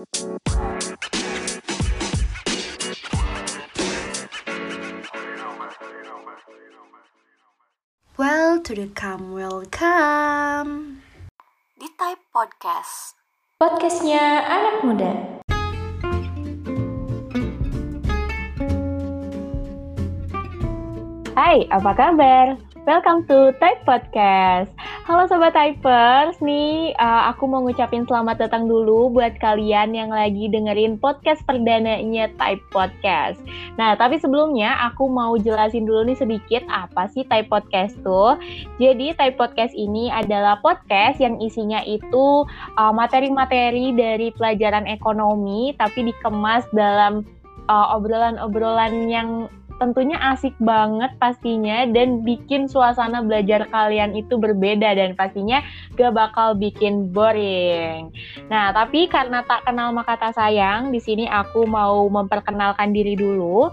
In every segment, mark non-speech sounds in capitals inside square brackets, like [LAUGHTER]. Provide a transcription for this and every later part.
Well to the come welcome di Type Podcast. Podcastnya anak muda. Hai, apa kabar? Welcome to Type Podcast. Halo Sobat Typers, nih uh, aku mau ngucapin selamat datang dulu buat kalian yang lagi dengerin podcast perdananya Type Podcast. Nah, tapi sebelumnya aku mau jelasin dulu nih sedikit apa sih Type Podcast tuh. Jadi Type Podcast ini adalah podcast yang isinya itu uh, materi-materi dari pelajaran ekonomi tapi dikemas dalam uh, obrolan-obrolan yang tentunya asik banget pastinya dan bikin suasana belajar kalian itu berbeda dan pastinya gak bakal bikin boring. Nah, tapi karena tak kenal maka tak sayang, di sini aku mau memperkenalkan diri dulu.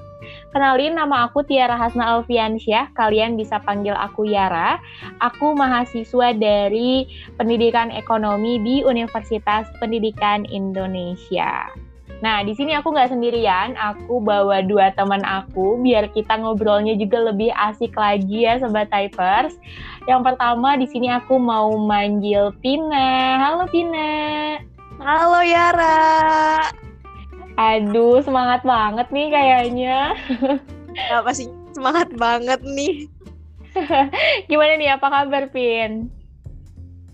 Kenalin nama aku Tiara Hasna Alfiansyah, kalian bisa panggil aku Yara. Aku mahasiswa dari Pendidikan Ekonomi di Universitas Pendidikan Indonesia. Nah, di sini aku nggak sendirian, aku bawa dua teman aku biar kita ngobrolnya juga lebih asik lagi ya Sobat Typers. Yang pertama di sini aku mau manggil Pina. Halo Pina. Halo Yara. Aduh, semangat banget nih kayaknya. Apa sih semangat banget nih? [LAUGHS] Gimana nih, apa kabar Pin?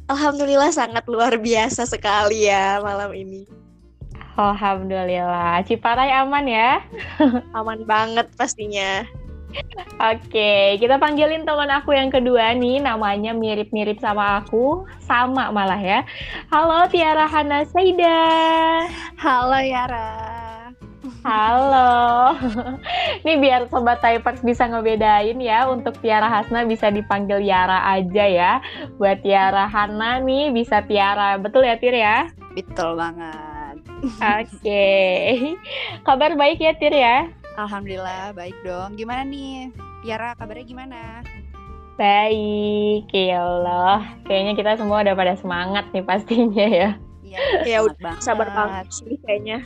Alhamdulillah sangat luar biasa sekali ya malam ini. Alhamdulillah. Ciparai aman ya? [LAUGHS] aman banget pastinya. Oke, kita panggilin teman aku yang kedua nih, namanya mirip-mirip sama aku, sama malah ya. Halo Tiara Hana Saida. Halo Yara. Halo. [LAUGHS] Nih biar sobat typers bisa ngebedain ya, untuk Tiara Hasna bisa dipanggil Yara aja ya. Buat Tiara Hana nih bisa Tiara. Betul ya Tir ya? Betul banget. Oke. Okay. Kabar baik ya Tir ya? Alhamdulillah baik dong. Gimana nih? Tiara kabarnya gimana? Baik, ya Allah. Kayaknya kita semua udah pada semangat nih pastinya ya. Iya, [LAUGHS] ya, udah sabar banget sih kayaknya.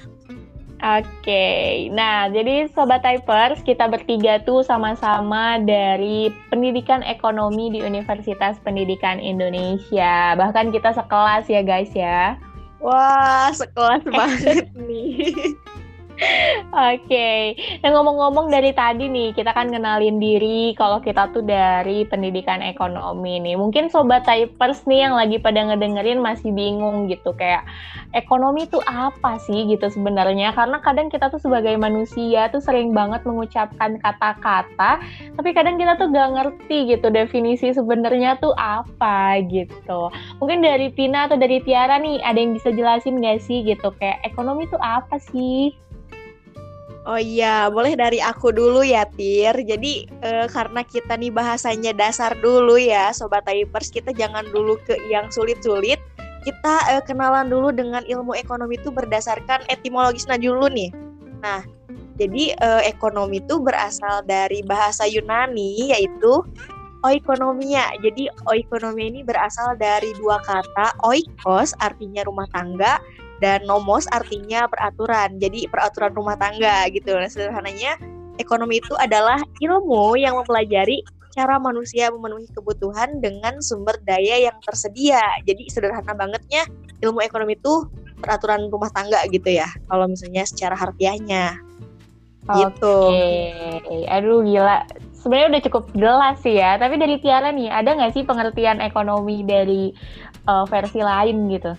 Oke, okay. nah jadi Sobat Typers, kita bertiga tuh sama-sama dari Pendidikan Ekonomi di Universitas Pendidikan Indonesia. Bahkan kita sekelas ya guys ya. Wah, sekelas banget nih. [LAUGHS] Oke, okay. nah ngomong-ngomong dari tadi nih, kita kan kenalin diri kalau kita tuh dari pendidikan ekonomi nih. Mungkin sobat typers nih yang lagi pada ngedengerin masih bingung gitu, kayak ekonomi itu apa sih gitu sebenarnya? Karena kadang kita tuh sebagai manusia tuh sering banget mengucapkan kata-kata, tapi kadang kita tuh gak ngerti gitu definisi sebenarnya tuh apa gitu. Mungkin dari Tina atau dari Tiara nih, ada yang bisa jelasin gak sih gitu, kayak ekonomi itu apa sih? Oh iya, boleh dari aku dulu ya, Tir. Jadi e, karena kita nih bahasanya dasar dulu ya, Sobat Typers, kita jangan dulu ke yang sulit-sulit. Kita e, kenalan dulu dengan ilmu ekonomi itu berdasarkan etimologisnya dulu nih. Nah, jadi e, ekonomi itu berasal dari bahasa Yunani yaitu oikonomia. Jadi oikonomia ini berasal dari dua kata, oikos artinya rumah tangga dan nomos artinya peraturan. Jadi peraturan rumah tangga gitu. Nah, sederhananya ekonomi itu adalah ilmu yang mempelajari cara manusia memenuhi kebutuhan dengan sumber daya yang tersedia. Jadi sederhana bangetnya ilmu ekonomi itu peraturan rumah tangga gitu ya. Kalau misalnya secara harfiahnya. Gitu. Oke. Aduh gila. Sebenarnya udah cukup jelas sih ya. Tapi dari Tiara nih, ada nggak sih pengertian ekonomi dari uh, versi lain gitu?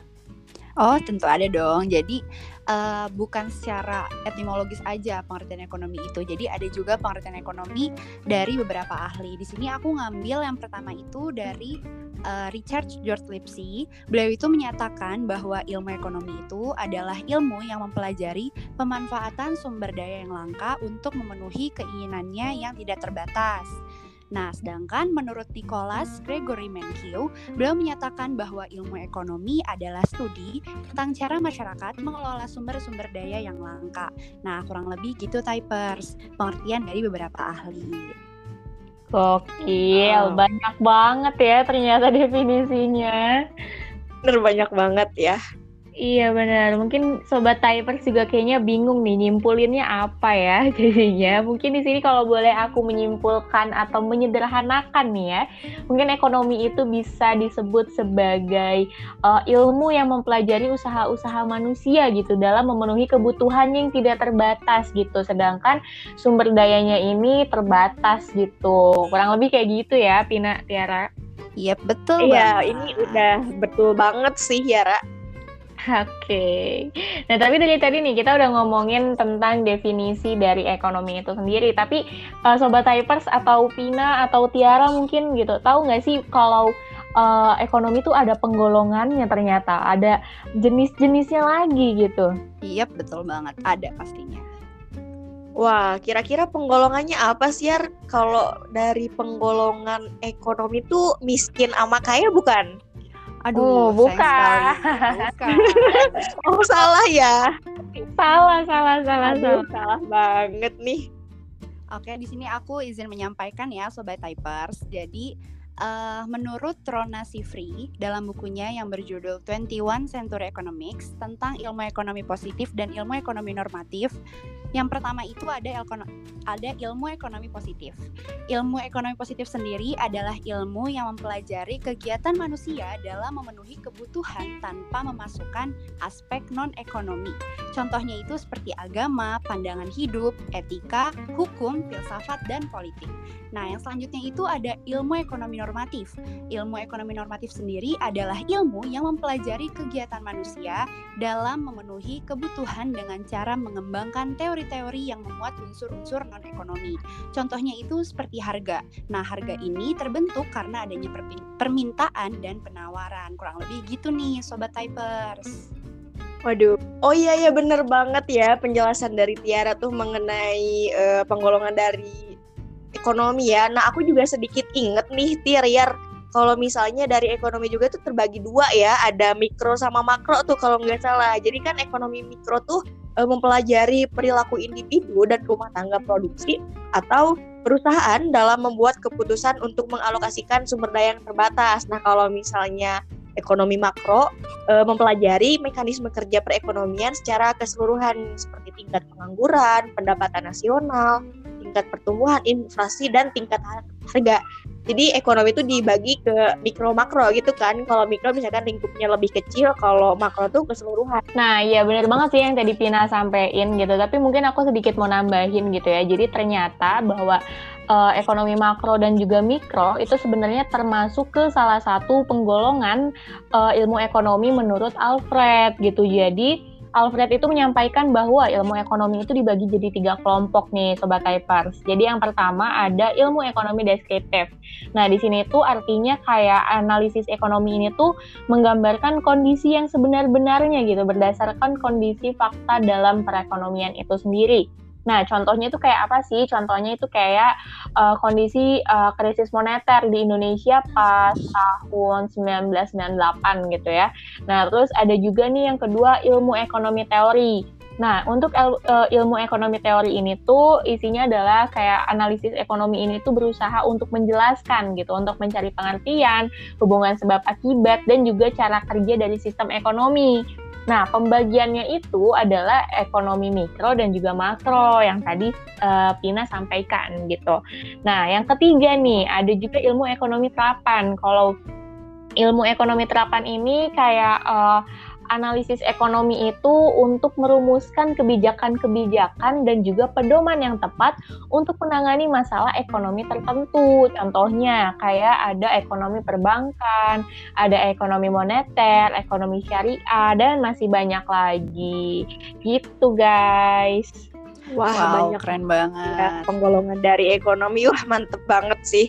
Oh, tentu ada dong. Jadi uh, bukan secara etimologis aja pengertian ekonomi itu. Jadi ada juga pengertian ekonomi dari beberapa ahli. Di sini aku ngambil yang pertama itu dari uh, Richard George Lipsy. Beliau itu menyatakan bahwa ilmu ekonomi itu adalah ilmu yang mempelajari pemanfaatan sumber daya yang langka untuk memenuhi keinginannya yang tidak terbatas. Nah, sedangkan menurut Nicholas Gregory Mankiw, beliau menyatakan bahwa ilmu ekonomi adalah studi tentang cara masyarakat mengelola sumber-sumber daya yang langka. Nah, kurang lebih gitu typers, pengertian dari beberapa ahli. Gokil, wow. banyak banget ya ternyata definisinya. Bener banyak banget ya. Iya benar. Mungkin sobat typers juga kayaknya bingung nih nyimpulinnya apa ya [LAUGHS] jadinya. Mungkin di sini kalau boleh aku menyimpulkan atau menyederhanakan nih ya. Mungkin ekonomi itu bisa disebut sebagai uh, ilmu yang mempelajari usaha-usaha manusia gitu dalam memenuhi kebutuhan yang tidak terbatas gitu. Sedangkan sumber dayanya ini terbatas gitu. Kurang lebih kayak gitu ya, Pina Tiara. Iya, betul Iya, ini udah betul banget sih Yara. Oke. Nah, tapi dari tadi nih kita udah ngomongin tentang definisi dari ekonomi itu sendiri. Tapi uh, sobat typers atau Pina atau Tiara mungkin gitu, tahu nggak sih kalau uh, ekonomi itu ada penggolongannya ternyata, ada jenis-jenisnya lagi gitu. Iya, betul banget. Ada pastinya. Wah, kira-kira penggolongannya apa sih Yar? Kalau dari penggolongan ekonomi tuh miskin sama kaya bukan? Aduh, Oh, sayang bukan. sekali. [LAUGHS] Bukan. Oh salah ya. Salah, salah, salah, Aduh, salah. salah banget nih. Oke, di sini aku izin menyampaikan ya sobat typers. Jadi eh, menurut Rona Sifri dalam bukunya yang berjudul 21 Century Economics tentang ilmu ekonomi positif dan ilmu ekonomi normatif, yang pertama itu ada ada ilmu ekonomi positif. Ilmu ekonomi positif sendiri adalah ilmu yang mempelajari kegiatan manusia dalam memenuhi kebutuhan tanpa memasukkan aspek non-ekonomi. Contohnya itu seperti agama, pandangan hidup, etika, hukum, filsafat, dan politik. Nah, yang selanjutnya itu ada ilmu ekonomi normatif. Ilmu ekonomi normatif sendiri adalah ilmu yang mempelajari kegiatan manusia dalam memenuhi kebutuhan dengan cara mengembangkan teori-teori yang memuat unsur-unsur non-ekonomi. Contohnya itu seperti harga. Nah, harga ini terbentuk karena adanya permintaan dan penawaran. Kurang lebih gitu nih, Sobat Typers. Waduh. Oh iya ya bener banget ya penjelasan dari Tiara tuh mengenai eh, penggolongan dari ekonomi ya. Nah aku juga sedikit inget nih Tiar kalau misalnya dari ekonomi juga tuh terbagi dua ya, ada mikro sama makro tuh kalau nggak salah. Jadi kan ekonomi mikro tuh eh, mempelajari perilaku individu dan rumah tangga produksi atau perusahaan dalam membuat keputusan untuk mengalokasikan sumber daya yang terbatas. Nah kalau misalnya ekonomi makro eh, mempelajari mekanisme kerja perekonomian secara keseluruhan seperti tingkat pengangguran, pendapatan nasional, tingkat pertumbuhan, inflasi dan tingkat harga. Jadi ekonomi itu dibagi ke mikro makro gitu kan. Kalau mikro misalkan lingkupnya lebih kecil, kalau makro tuh keseluruhan. Nah, iya bener banget sih yang tadi Pina sampein gitu. Tapi mungkin aku sedikit mau nambahin gitu ya. Jadi ternyata bahwa uh, ekonomi makro dan juga mikro itu sebenarnya termasuk ke salah satu penggolongan uh, ilmu ekonomi menurut Alfred gitu. Jadi Alfred itu menyampaikan bahwa ilmu ekonomi itu dibagi jadi tiga kelompok nih Sobat Typers. Jadi yang pertama ada ilmu ekonomi deskriptif. Nah di sini tuh artinya kayak analisis ekonomi ini tuh menggambarkan kondisi yang sebenar-benarnya gitu berdasarkan kondisi fakta dalam perekonomian itu sendiri. Nah, contohnya itu kayak apa sih? Contohnya itu kayak uh, kondisi uh, krisis moneter di Indonesia pas tahun 1998 gitu ya. Nah, terus ada juga nih yang kedua ilmu ekonomi teori. Nah, untuk uh, ilmu ekonomi teori ini tuh isinya adalah kayak analisis ekonomi ini tuh berusaha untuk menjelaskan gitu, untuk mencari pengertian, hubungan sebab akibat dan juga cara kerja dari sistem ekonomi. Nah, pembagiannya itu adalah ekonomi mikro dan juga makro yang tadi uh, Pina sampaikan gitu. Nah, yang ketiga nih, ada juga ilmu ekonomi terapan. Kalau ilmu ekonomi terapan ini kayak uh, analisis ekonomi itu untuk merumuskan kebijakan-kebijakan dan juga pedoman yang tepat untuk menangani masalah ekonomi tertentu. Contohnya kayak ada ekonomi perbankan, ada ekonomi moneter, ekonomi syariah, dan masih banyak lagi. Gitu guys. Wah, wow, banyak keren ya, banget. penggolongan dari ekonomi. Wah, mantep banget sih.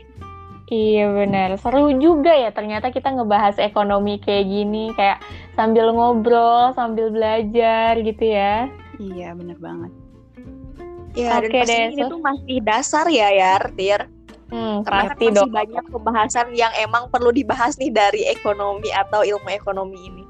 Iya benar, seru juga ya ternyata kita ngebahas ekonomi kayak gini, kayak sambil ngobrol, sambil belajar gitu ya. Iya, bener banget. Ya, Oke dan pasti deh, ini tuh masih dasar ya, ya, Tir. Hmm, Karena pasti masih dong. banyak pembahasan yang emang perlu dibahas nih dari ekonomi atau ilmu ekonomi ini.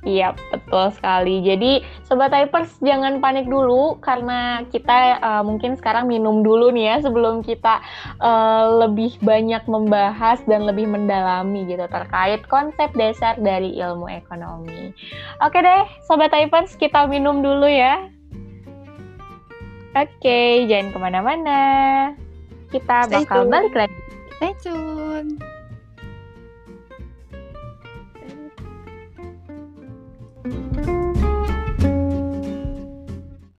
Iya, betul sekali. Jadi, Sobat Typers jangan panik dulu karena kita uh, mungkin sekarang minum dulu nih ya sebelum kita uh, lebih banyak membahas dan lebih mendalami gitu terkait konsep dasar dari ilmu ekonomi. Oke deh, Sobat Typers kita minum dulu ya. Oke, jangan ke mana-mana. Kita Stay bakal tune. balik lagi. Stay tune.